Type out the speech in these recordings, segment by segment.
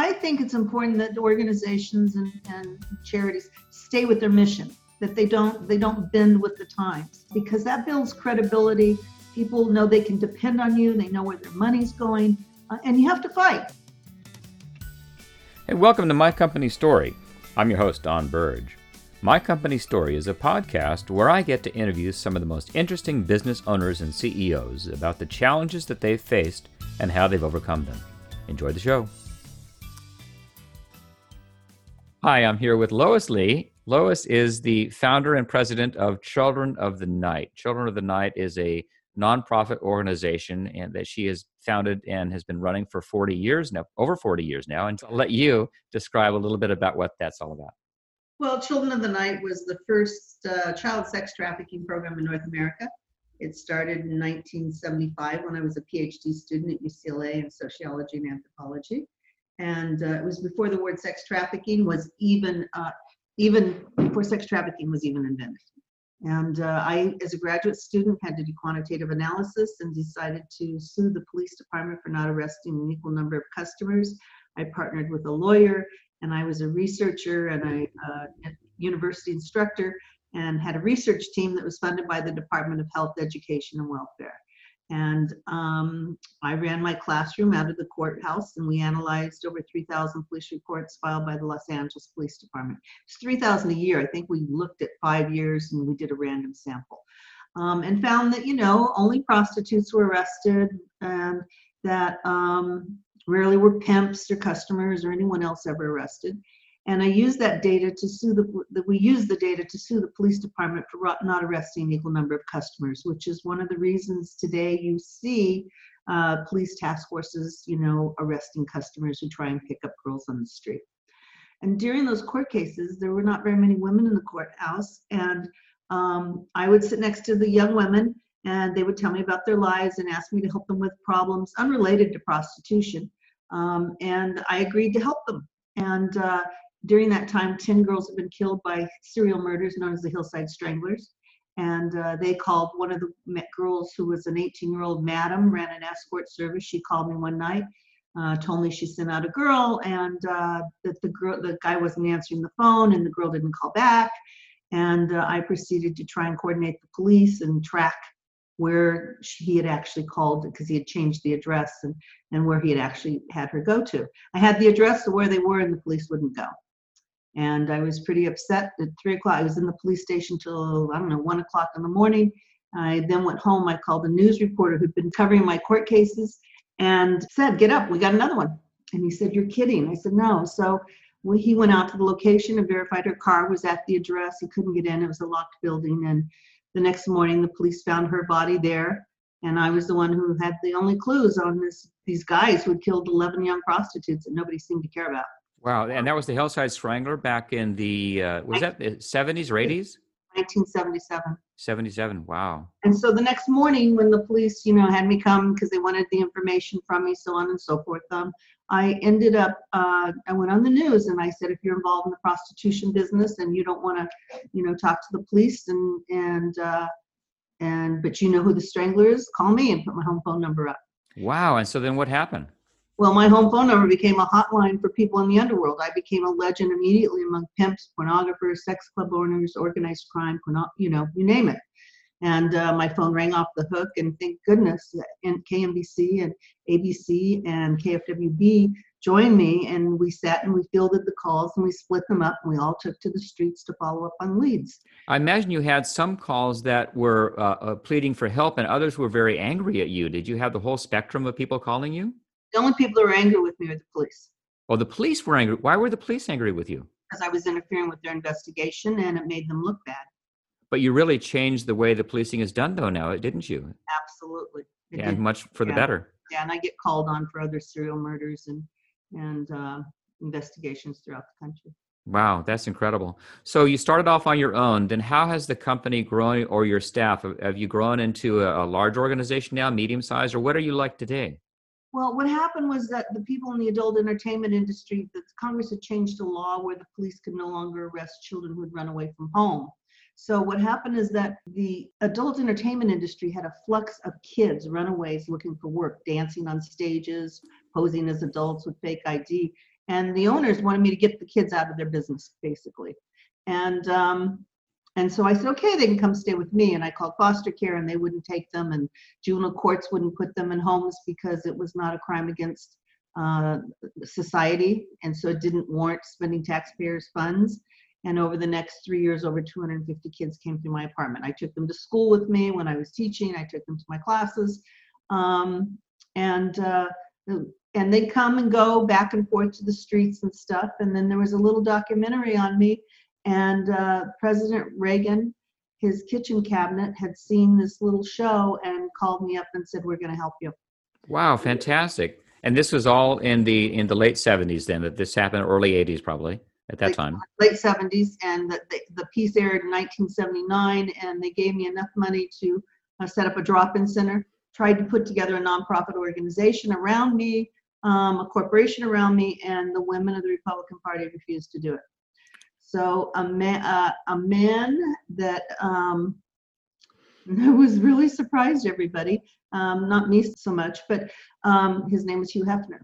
I think it's important that organizations and, and charities stay with their mission, that they don't they don't bend with the times, because that builds credibility. People know they can depend on you. They know where their money's going, uh, and you have to fight. Hey, welcome to My Company Story. I'm your host, Don Burge. My Company Story is a podcast where I get to interview some of the most interesting business owners and CEOs about the challenges that they've faced and how they've overcome them. Enjoy the show. Hi, I'm here with Lois Lee. Lois is the founder and president of Children of the Night. Children of the Night is a nonprofit organization and that she has founded and has been running for 40 years now, over 40 years now. And I'll let you describe a little bit about what that's all about. Well, Children of the Night was the first uh, child sex trafficking program in North America. It started in 1975 when I was a PhD student at UCLA in sociology and anthropology and uh, it was before the word sex trafficking was even uh, even before sex trafficking was even invented. And uh, I, as a graduate student, had to do quantitative analysis and decided to sue the police department for not arresting an equal number of customers. I partnered with a lawyer, and I was a researcher and a uh, university instructor, and had a research team that was funded by the Department of Health, Education, and Welfare. And um, I ran my classroom out of the courthouse, and we analyzed over 3,000 police reports filed by the Los Angeles Police Department. It's 3,000 a year. I think we looked at five years and we did a random sample. Um, and found that, you know, only prostitutes were arrested and that um, rarely were pimps or customers or anyone else ever arrested. And I use that data to sue the, we use the data to sue the police department for not arresting an equal number of customers, which is one of the reasons today you see uh, police task forces, you know, arresting customers who try and pick up girls on the street. And during those court cases, there were not very many women in the courthouse. And um, I would sit next to the young women and they would tell me about their lives and ask me to help them with problems unrelated to prostitution. Um, and I agreed to help them. And uh, during that time, 10 girls had been killed by serial murders known as the Hillside Stranglers. And uh, they called one of the girls who was an 18 year old madam, ran an escort service. She called me one night, uh, told me she sent out a girl and uh, that the girl, the guy wasn't answering the phone and the girl didn't call back. And uh, I proceeded to try and coordinate the police and track where he had actually called because he had changed the address and, and where he had actually had her go to. I had the address of where they were and the police wouldn't go and I was pretty upset at three o'clock. I was in the police station till I don't know one o'clock in the morning. I then went home. I called a news reporter who'd been covering my court cases and said, "Get up, we got another one." And he said, "You're kidding." I said, "No." So we, he went out to the location and verified her car was at the address. He couldn't get in. It was a locked building. And the next morning, the police found her body there. And I was the one who had the only clues on this these guys who had killed 11 young prostitutes that nobody seemed to care about. Wow, and that was the Hillside Strangler back in the uh, was that the seventies or eighties? 1977. 77. Wow. And so the next morning, when the police, you know, had me come because they wanted the information from me, so on and so forth, um, I ended up, uh, I went on the news and I said, if you're involved in the prostitution business and you don't want to, you know, talk to the police and and uh, and but you know who the strangler is, call me and put my home phone number up. Wow. And so then what happened? Well, my home phone number became a hotline for people in the underworld. I became a legend immediately among pimps, pornographers, sex club owners, organized crime, you know, you name it. And uh, my phone rang off the hook, and thank goodness, and KNBC and ABC and KFWB joined me, and we sat and we fielded the calls and we split them up, and we all took to the streets to follow up on leads. I imagine you had some calls that were uh, uh, pleading for help, and others were very angry at you. Did you have the whole spectrum of people calling you? The only people who were angry with me were the police. Well, the police were angry. Why were the police angry with you? Because I was interfering with their investigation and it made them look bad. But you really changed the way the policing is done, though, now, didn't you? Absolutely. It and did. much for yeah. the better. Yeah, and I get called on for other serial murders and and uh, investigations throughout the country. Wow, that's incredible. So you started off on your own. Then how has the company grown, or your staff? Have you grown into a, a large organization now, medium size, or what are you like today? Well, what happened was that the people in the adult entertainment industry, that Congress had changed a law where the police could no longer arrest children who had run away from home. So what happened is that the adult entertainment industry had a flux of kids, runaways looking for work, dancing on stages, posing as adults with fake ID. and the owners wanted me to get the kids out of their business, basically. And um, and so I said, okay, they can come stay with me. And I called foster care, and they wouldn't take them, and juvenile courts wouldn't put them in homes because it was not a crime against uh, society, and so it didn't warrant spending taxpayers' funds. And over the next three years, over 250 kids came through my apartment. I took them to school with me when I was teaching. I took them to my classes, um, and uh, and they come and go back and forth to the streets and stuff. And then there was a little documentary on me, and uh, President Reagan, his kitchen cabinet, had seen this little show and called me up and said, "We're going to help you." Wow, fantastic! And this was all in the in the late 70s. Then that this happened, early 80s probably at that late, time. Late 70s, and the, the, the piece aired in 1979, and they gave me enough money to uh, set up a drop-in center. Tried to put together a nonprofit organization around me, um, a corporation around me, and the women of the Republican Party refused to do it. So a man, uh, a man that um, was really surprised everybody, um, not me so much, but um, his name was Hugh Hefner.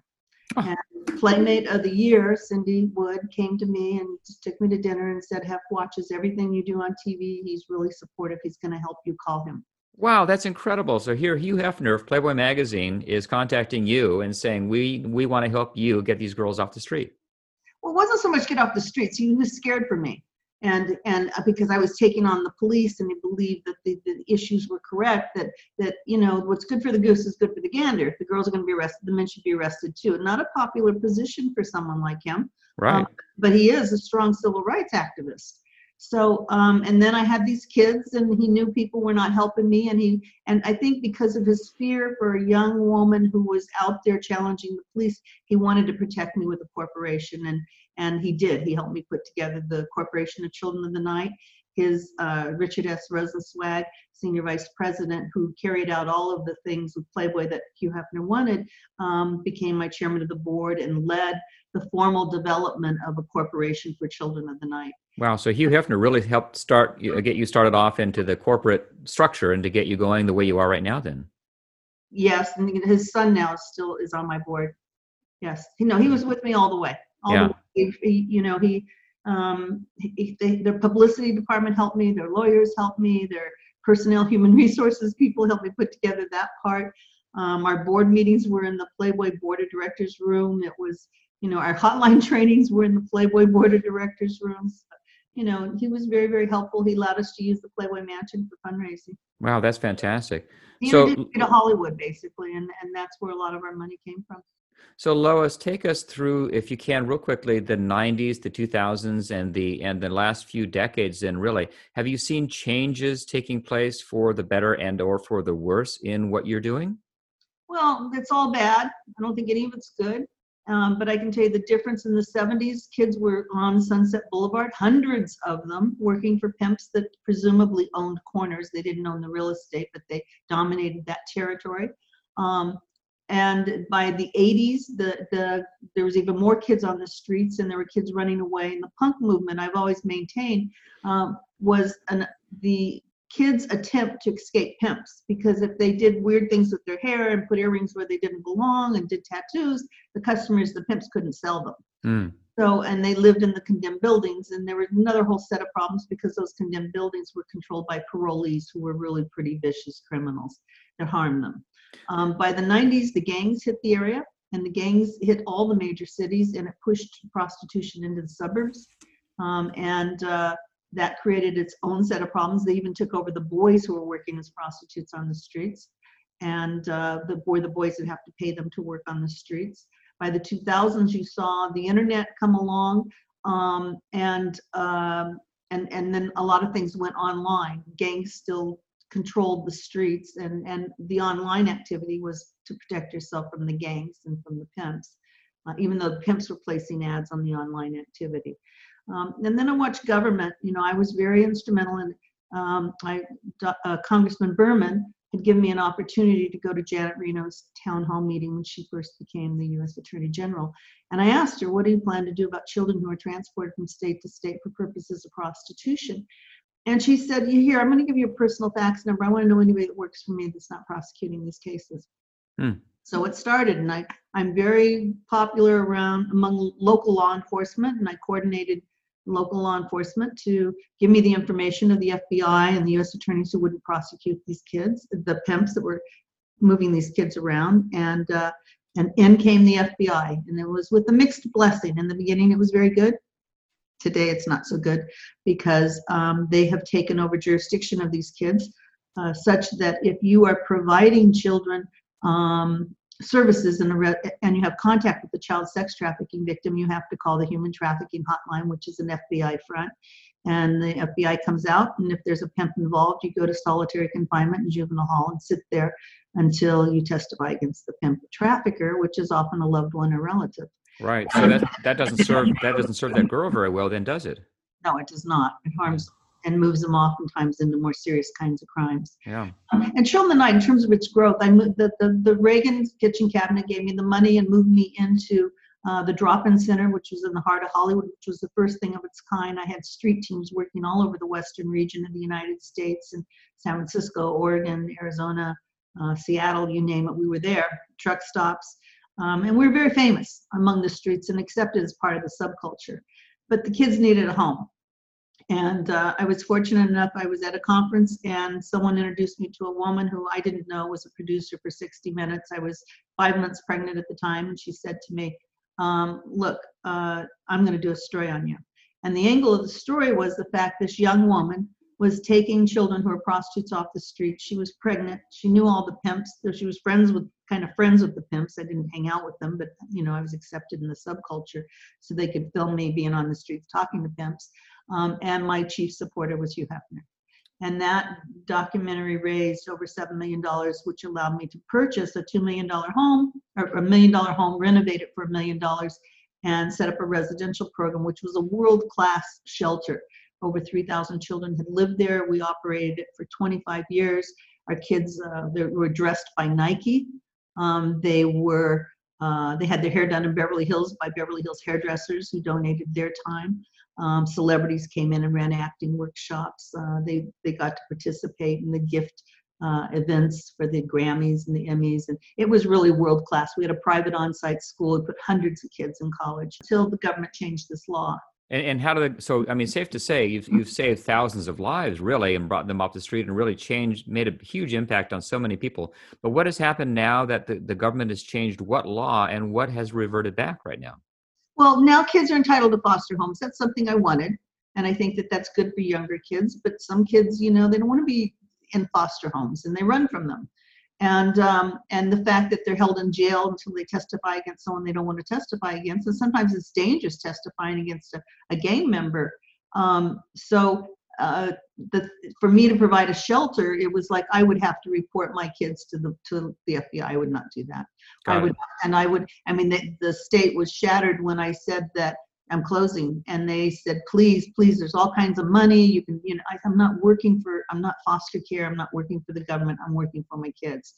Oh. And Playmate of the Year, Cyndi Wood, came to me and just took me to dinner and said, Hef watches everything you do on TV. He's really supportive. He's going to help you. Call him. Wow, that's incredible. So here, Hugh Hefner of Playboy Magazine is contacting you and saying, "We we want to help you get these girls off the street." Wasn't so much get off the streets. He was scared for me, and and uh, because I was taking on the police, and he believed that the, the issues were correct. That that you know what's good for the goose is good for the gander. If the girls are going to be arrested, the men should be arrested too. Not a popular position for someone like him, Right. Um, but he is a strong civil rights activist. So, um, and then I had these kids, and he knew people were not helping me, and he, and I think because of his fear for a young woman who was out there challenging the police, he wanted to protect me with a corporation, and and he did. He helped me put together the Corporation of Children of the Night. His uh, Richard S. Rosenzweig, senior vice president, who carried out all of the things with Playboy that Hugh Hefner wanted, um, became my chairman of the board and led the formal development of a corporation for Children of the Night. Wow. So Hugh Hefner really helped start get you started off into the corporate structure and to get you going the way you are right now. Then. Yes, and his son now still is on my board. Yes, you know he was with me all the way. All Yeah. the he- you know he, um, he, they, their publicity department helped me. Their lawyers helped me. Their personnel, human resources people helped me put together that part. Um, our board meetings were in the Playboy Board of Directors room. It was, you know, our hotline trainings were in the Playboy Board of Directors rooms. You know, he was very, very helpful. He allowed us to use the Playboy Mansion for fundraising. Wow, that's fantastic. He So- to Hollywood, basically, and, and that's where a lot of our money came from. So Lois, take us through, if you can, real quickly, the '90s, the 2000s, and the and the last few decades. Then, really, have you seen changes taking place for the better and or for the worse in what you're doing? Well, it's all bad. I don't think any of it's good. Um, but I can tell you the difference in the 70s, kids were on Sunset Boulevard, hundreds of them working for pimps that presumably owned corners. They didn't own the real estate, but they dominated that territory. Um, and by the 80s, the, the, there was even more kids on the streets and there were kids running away. And the punk movement, I've always maintained, um, was an, the kids attempt to escape pimps because if they did weird things with their hair and put earrings where they didn't belong and did tattoos, the customers, the pimps couldn't sell them. Hmm. So, and they lived in the condemned buildings, and there was another whole set of problems because those condemned buildings were controlled by parolees who were really pretty vicious criminals that harmed them. Um, by the 90s, the gangs hit the area, and the gangs hit all the major cities, and it pushed prostitution into the suburbs. Um, and uh, that created its own set of problems. They even took over the boys who were working as prostitutes on the streets, and uh, the boy, the boys would have to pay them to work on the streets. By the 2000s, you saw the internet come along, um, and um, and and then a lot of things went online. Gangs still controlled the streets, and and the online activity was to protect yourself from the gangs and from the pimps, uh, even though the pimps were placing ads on the online activity. Um, and then I watched government. You know, I was very instrumental in. Um, I, uh, Congressman Berman had given me an opportunity to go to Janet Reno's town hall meeting when she first became the U.S. Attorney General. And I asked her, "What do you plan to do about children who are transported from state to state for purposes of prostitution?" And she said, "You here? I'm going to give you a personal fax number. I want to know anybody that works for me that's not prosecuting these cases." Hmm. So it started, and I, I'm very popular around among local law enforcement, and I coordinated local law enforcement to give me the information of the FBI and the U.S. attorneys who wouldn't prosecute these kids, the pimps that were moving these kids around, and uh, and in came the FBI, and it was with a mixed blessing. In the beginning, it was very good. Today, it's not so good because um, they have taken over jurisdiction of these kids, uh, such that if you are providing children um, services and, re- and you have contact with the child sex trafficking victim, you have to call the human trafficking hotline, which is an FBI front. And the FBI comes out, and if there's a pimp involved, you go to solitary confinement in juvenile hall and sit there until you testify against the pimp trafficker, which is often a loved one or relative. Right. So that that doesn't serve that doesn't serve that girl very well, then, does it? No, it does not. It harms and moves them oftentimes into more serious kinds of crimes. Yeah. And Children of the Night, in terms of its growth, I moved the, the, the Reagan Kitchen Cabinet gave me the money and moved me into uh, the Drop-In Center, which was in the heart of Hollywood, which was the first thing of its kind. I had street teams working all over the western region of the United States and San Francisco, Oregon, Arizona, uh, Seattle, you name it, we were there. Truck stops. Um, and we were very famous among the streets and accepted as part of the subculture. But the kids needed a home. And uh, I was fortunate enough, I was at a conference and someone introduced me to a woman who I didn't know was a producer for 60 Minutes. I was five months pregnant at the time, and she said to me, um, Look, uh, I'm going to do a story on you. And the angle of the story was the fact this young woman was taking children who were prostitutes off the street. She was pregnant. She knew all the pimps. She was friends with kind of friends with the pimps. I didn't hang out with them, but you know, I was accepted in the subculture so they could film me being on the streets talking to pimps. Um, and my chief supporter was Hugh Hefner. And that documentary raised over $7 million, which allowed me to purchase a $2 million home, or a million dollar home, renovate it for a million dollars, and set up a residential program, which was a world class shelter. Over 3,000 children had lived there. We operated it for 25 years. Our kids uh, were dressed by Nike. Um, they were uh, they had their hair done in Beverly Hills by Beverly Hills hairdressers who donated their time. Um, celebrities came in and ran acting workshops. Uh, they they got to participate in the gift uh, events for the Grammys and the Emmys, and it was really world class. We had a private on-site school. We put hundreds of kids in college until the government changed this law. And, and how do they? So I mean, safe to say you've you've saved thousands of lives, really, and brought them off the street and really changed, made a huge impact on so many people. But what has happened now that the, the government has changed what law and what has reverted back right now? Well, now kids are entitled to foster homes. That's something I wanted. And I think that that's good for younger kids. But some kids, you know, they don't want to be in foster homes and they run from them. And um, and the fact that they're held in jail until they testify against someone they don't want to testify against, and sometimes it's dangerous testifying against a, a gang member. Um, so uh, the, for me to provide a shelter, it was like I would have to report my kids to the to the FBI. I would not do that. Got I it. would, and I would. I mean, the, the state was shattered when I said that I'm closing, and they said, please, please. There's all kinds of money. You can, you know, I, I'm not working for. I'm not foster care. I'm not working for the government. I'm working for my kids.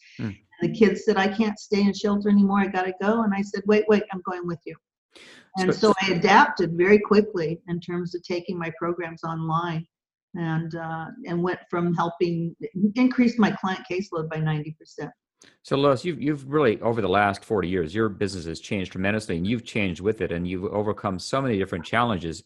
And the kids said, I can't stay in shelter anymore. I gotta go. And I said, wait, wait. I'm going with you. And So- so I adapted very quickly in terms of taking my programs online and uh, and went from helping increase my client caseload by 90%. So, Lois, you've you've really over the last forty years, your business has changed tremendously, and you've changed with it, and you've overcome so many different challenges.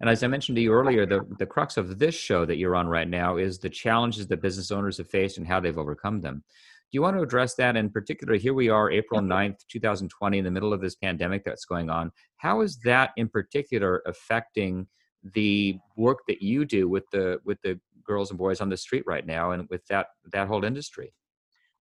And as I mentioned to you earlier, the the crux of this show that you're on right now is the challenges that business owners have faced and how they've overcome them. Do you want to address that? In particular, here we are, April 9th, 2020, in the middle of this pandemic that's going on. How is that in particular affecting the work that you do with the with the girls and boys on the street right now and with that that whole industry?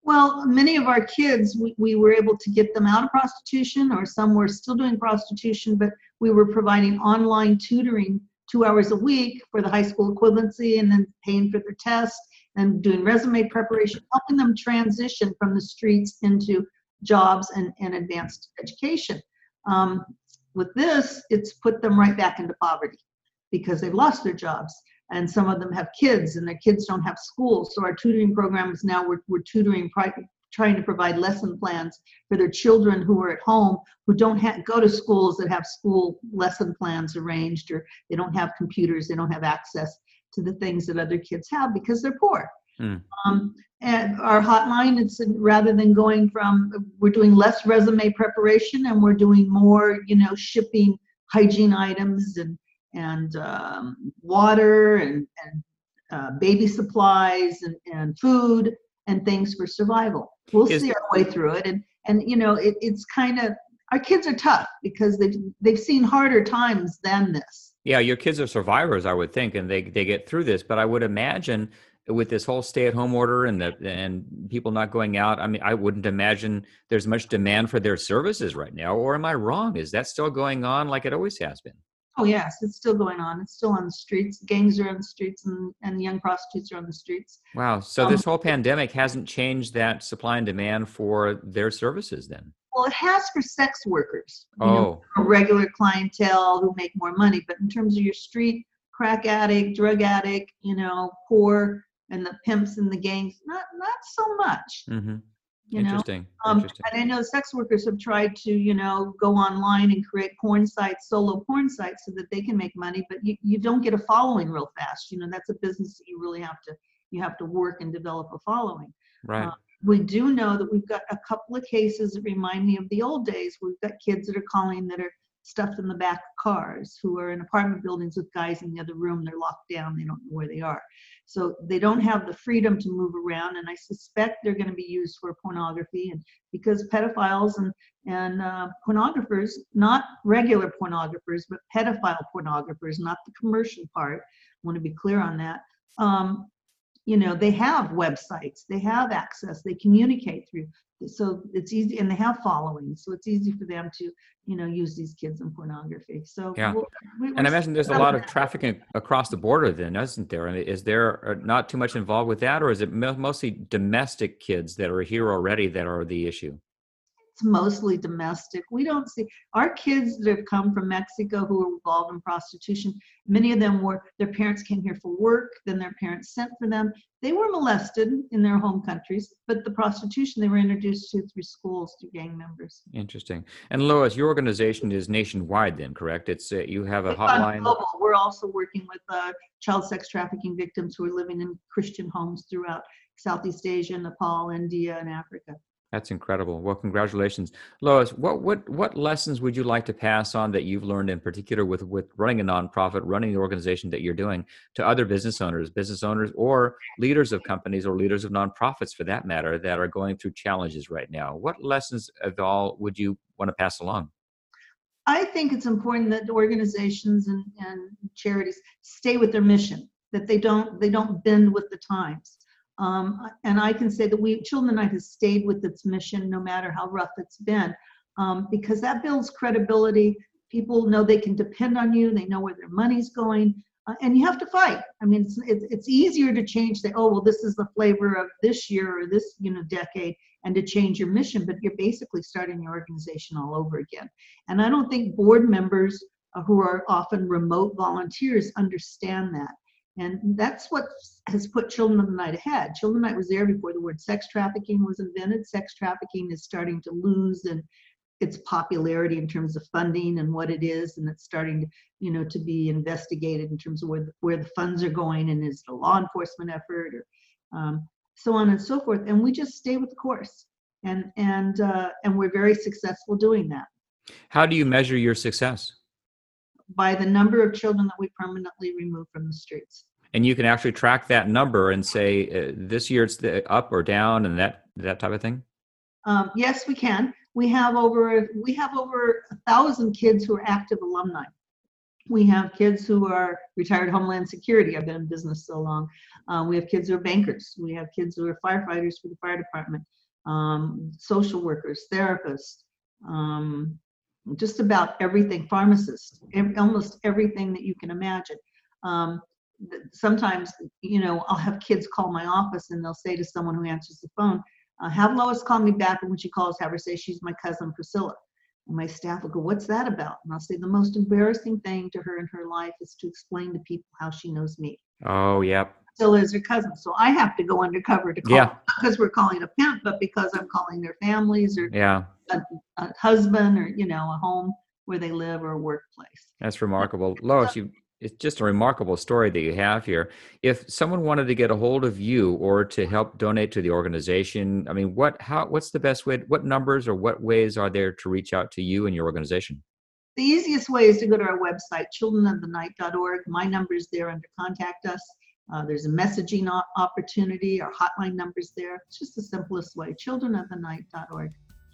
Well, many of our kids, we, we were able to get them out of prostitution, or some were still doing prostitution, but we were providing online tutoring two hours a week for the high school equivalency and then paying for their tests and doing resume preparation, helping them transition from the streets into jobs and, and advanced education. Um, with this, it's put them right back into poverty because they've lost their jobs and some of them have kids and their kids don't have schools so our tutoring programs now we're, we're tutoring pri- trying to provide lesson plans for their children who are at home who don't have, go to schools that have school lesson plans arranged or they don't have computers they don't have access to the things that other kids have because they're poor Mm. Um, and our hotline, it's rather than going from, we're doing less resume preparation and we're doing more, you know, shipping hygiene items and and um, water and and uh, baby supplies and, and food and things for survival. We'll Is- see our way through it, and and you know, it, it's kind of our kids are tough because they've they've seen harder times than this. Yeah, your kids are survivors, I would think, and they they get through this. But I would imagine with this whole stay-at-home order and the and people not going out, I mean, I wouldn't imagine there's much demand for their services right now. Or am I wrong? Is that still going on like it always has been? Oh yes, it's still going on. It's still on the streets. Gangs are on the streets, and and young prostitutes are on the streets. Wow. So Um, this whole pandemic hasn't changed that supply and demand for their services then. Well, it has for sex workers. you know, Oh, a regular clientele who make more money. But in terms of your street crack addict, drug addict, you know, poor and the pimps and the gangs, not not so much. hmm You know, interesting. um, interesting. and I know sex workers have tried to, you know, go online and create porn sites, solo porn sites, so that they can make money. But you, you don't get a following real fast. You know, that's a business that you really have to you have to work and develop a following Right. uh, we do know that we've got a couple of cases that remind me of the old days. We've got kids that are calling that are stuffed in the back of cars, who are in apartment buildings with guys in the other room. They're locked down. They don't know where they are. So they don't have the freedom to move around. And I suspect they're going to be used for pornography. And because pedophiles and, and uh, pornographers, not regular pornographers, but pedophile pornographers, not the commercial part, I want to be clear on that. Um, you know they have websites they have access they communicate through so it's easy and they have following so it's easy for them to you know use these kids in pornography so Yeah. we'll- we- And I imagine there's a lot of trafficking across the border then, isn't there? Mean, is there uh, not too much involved with that, or is it mostly domestic kids that are here already that are the issue? It's mostly domestic we don't see our kids that have come from mexico who are involved in prostitution many of them were their parents came here for work then their parents sent for them they were molested in their home countries but the prostitution they were introduced to through schools through gang members Interesting. And Lois, your organization is nationwide then, correct? It's uh, you have a It's hotline. global. We're also working with uh, child sex trafficking victims who are living in Christian homes throughout Southeast Asia, Nepal, India, and Africa. That's incredible. Well, congratulations, Lois. What what what lessons would you like to pass on that you've learned in particular with with running a nonprofit, running the organization that you're doing to other business owners, business owners, or leaders of companies or leaders of nonprofits for that matter that are going through challenges right now? What lessons at all would you want to pass along? I think it's important that organizations and, and charities stay with their mission, that they don't they don't bend with the times. Um, and I can say that we Children Night has stayed with its mission no matter how rough it's been, um, because that builds credibility. People know they can depend on you. They know where their money's going, uh, and you have to fight. I mean, it's, it's it's easier to change. Say, oh well, this is the flavor of this year or this you know decade, and to change your mission. But you're basically starting your organization all over again. And I don't think board members uh, who are often remote volunteers understand that. And that's what has put Children of the Night ahead. Children of the Night was there before the word sex trafficking was invented. Sex trafficking is starting to lose in its popularity in terms of funding and what it is, and it's starting to, you know, to be investigated in terms of where the, where the funds are going and is it a law enforcement effort or um, so on and so forth. And we just stay with the course, and and uh, and we're very successful doing that How do you measure your success? by the number of children that we permanently remove from the streets. And you can actually track that number and say uh, this year it's the up or down and that that type of thing. Um, yes, we can. We have over we have over a thousand kids who are active alumni. We have kids who are retired Homeland Security. I've been in business so long. Uh, we have kids who are bankers. We have kids who are firefighters for the fire department, um, social workers, therapists, um, just about everything, pharmacists, almost everything that you can imagine. Um, sometimes, you know, I'll have kids call my office and they'll say to someone who answers the phone, uh, have Lois call me back, and when she calls, have her say she's my cousin Priscilla. And my staff will go, What's that about? And I'll say, The most embarrassing thing to her in her life is to explain to people how she knows me. Oh, yep. Priscilla is her cousin. So I have to go undercover to call, Yeah. because we're calling a pimp, but because I'm calling their families or Yeah. a husband or, you know, a home where they live or a workplace. That's remarkable. Lois, you it's just a remarkable story that you have here. If someone wanted to get a hold of you or to help donate to the organization, I mean, what how what's the best way? What numbers or what ways are there to reach out to you and your organization? The easiest way is to go to our website, childrenofthenight.org. My number's there under contact us. Uh, there's a messaging opportunity. Our hotline number's there. It's just the simplest way, childrenofthenight.org.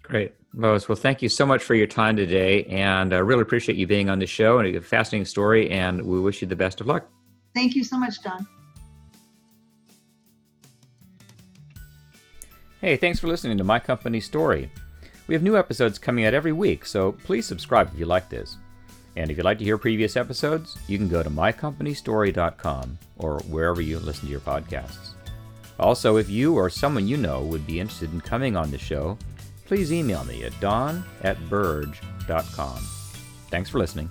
Great. Lois, well, thank you so much for your time today. And I really appreciate you being on the show and a fascinating story. And we wish you the best of luck. Thank you so much, Don. Hey, thanks for listening to My Company Story. We have new episodes coming out every week, so please subscribe if you like this. And if you'd like to hear previous episodes, you can go to mycompanystory.com or wherever you listen to your podcasts. Also, if you or someone you know would be interested in coming on the show, please email me at don at burge.com. Thanks for listening.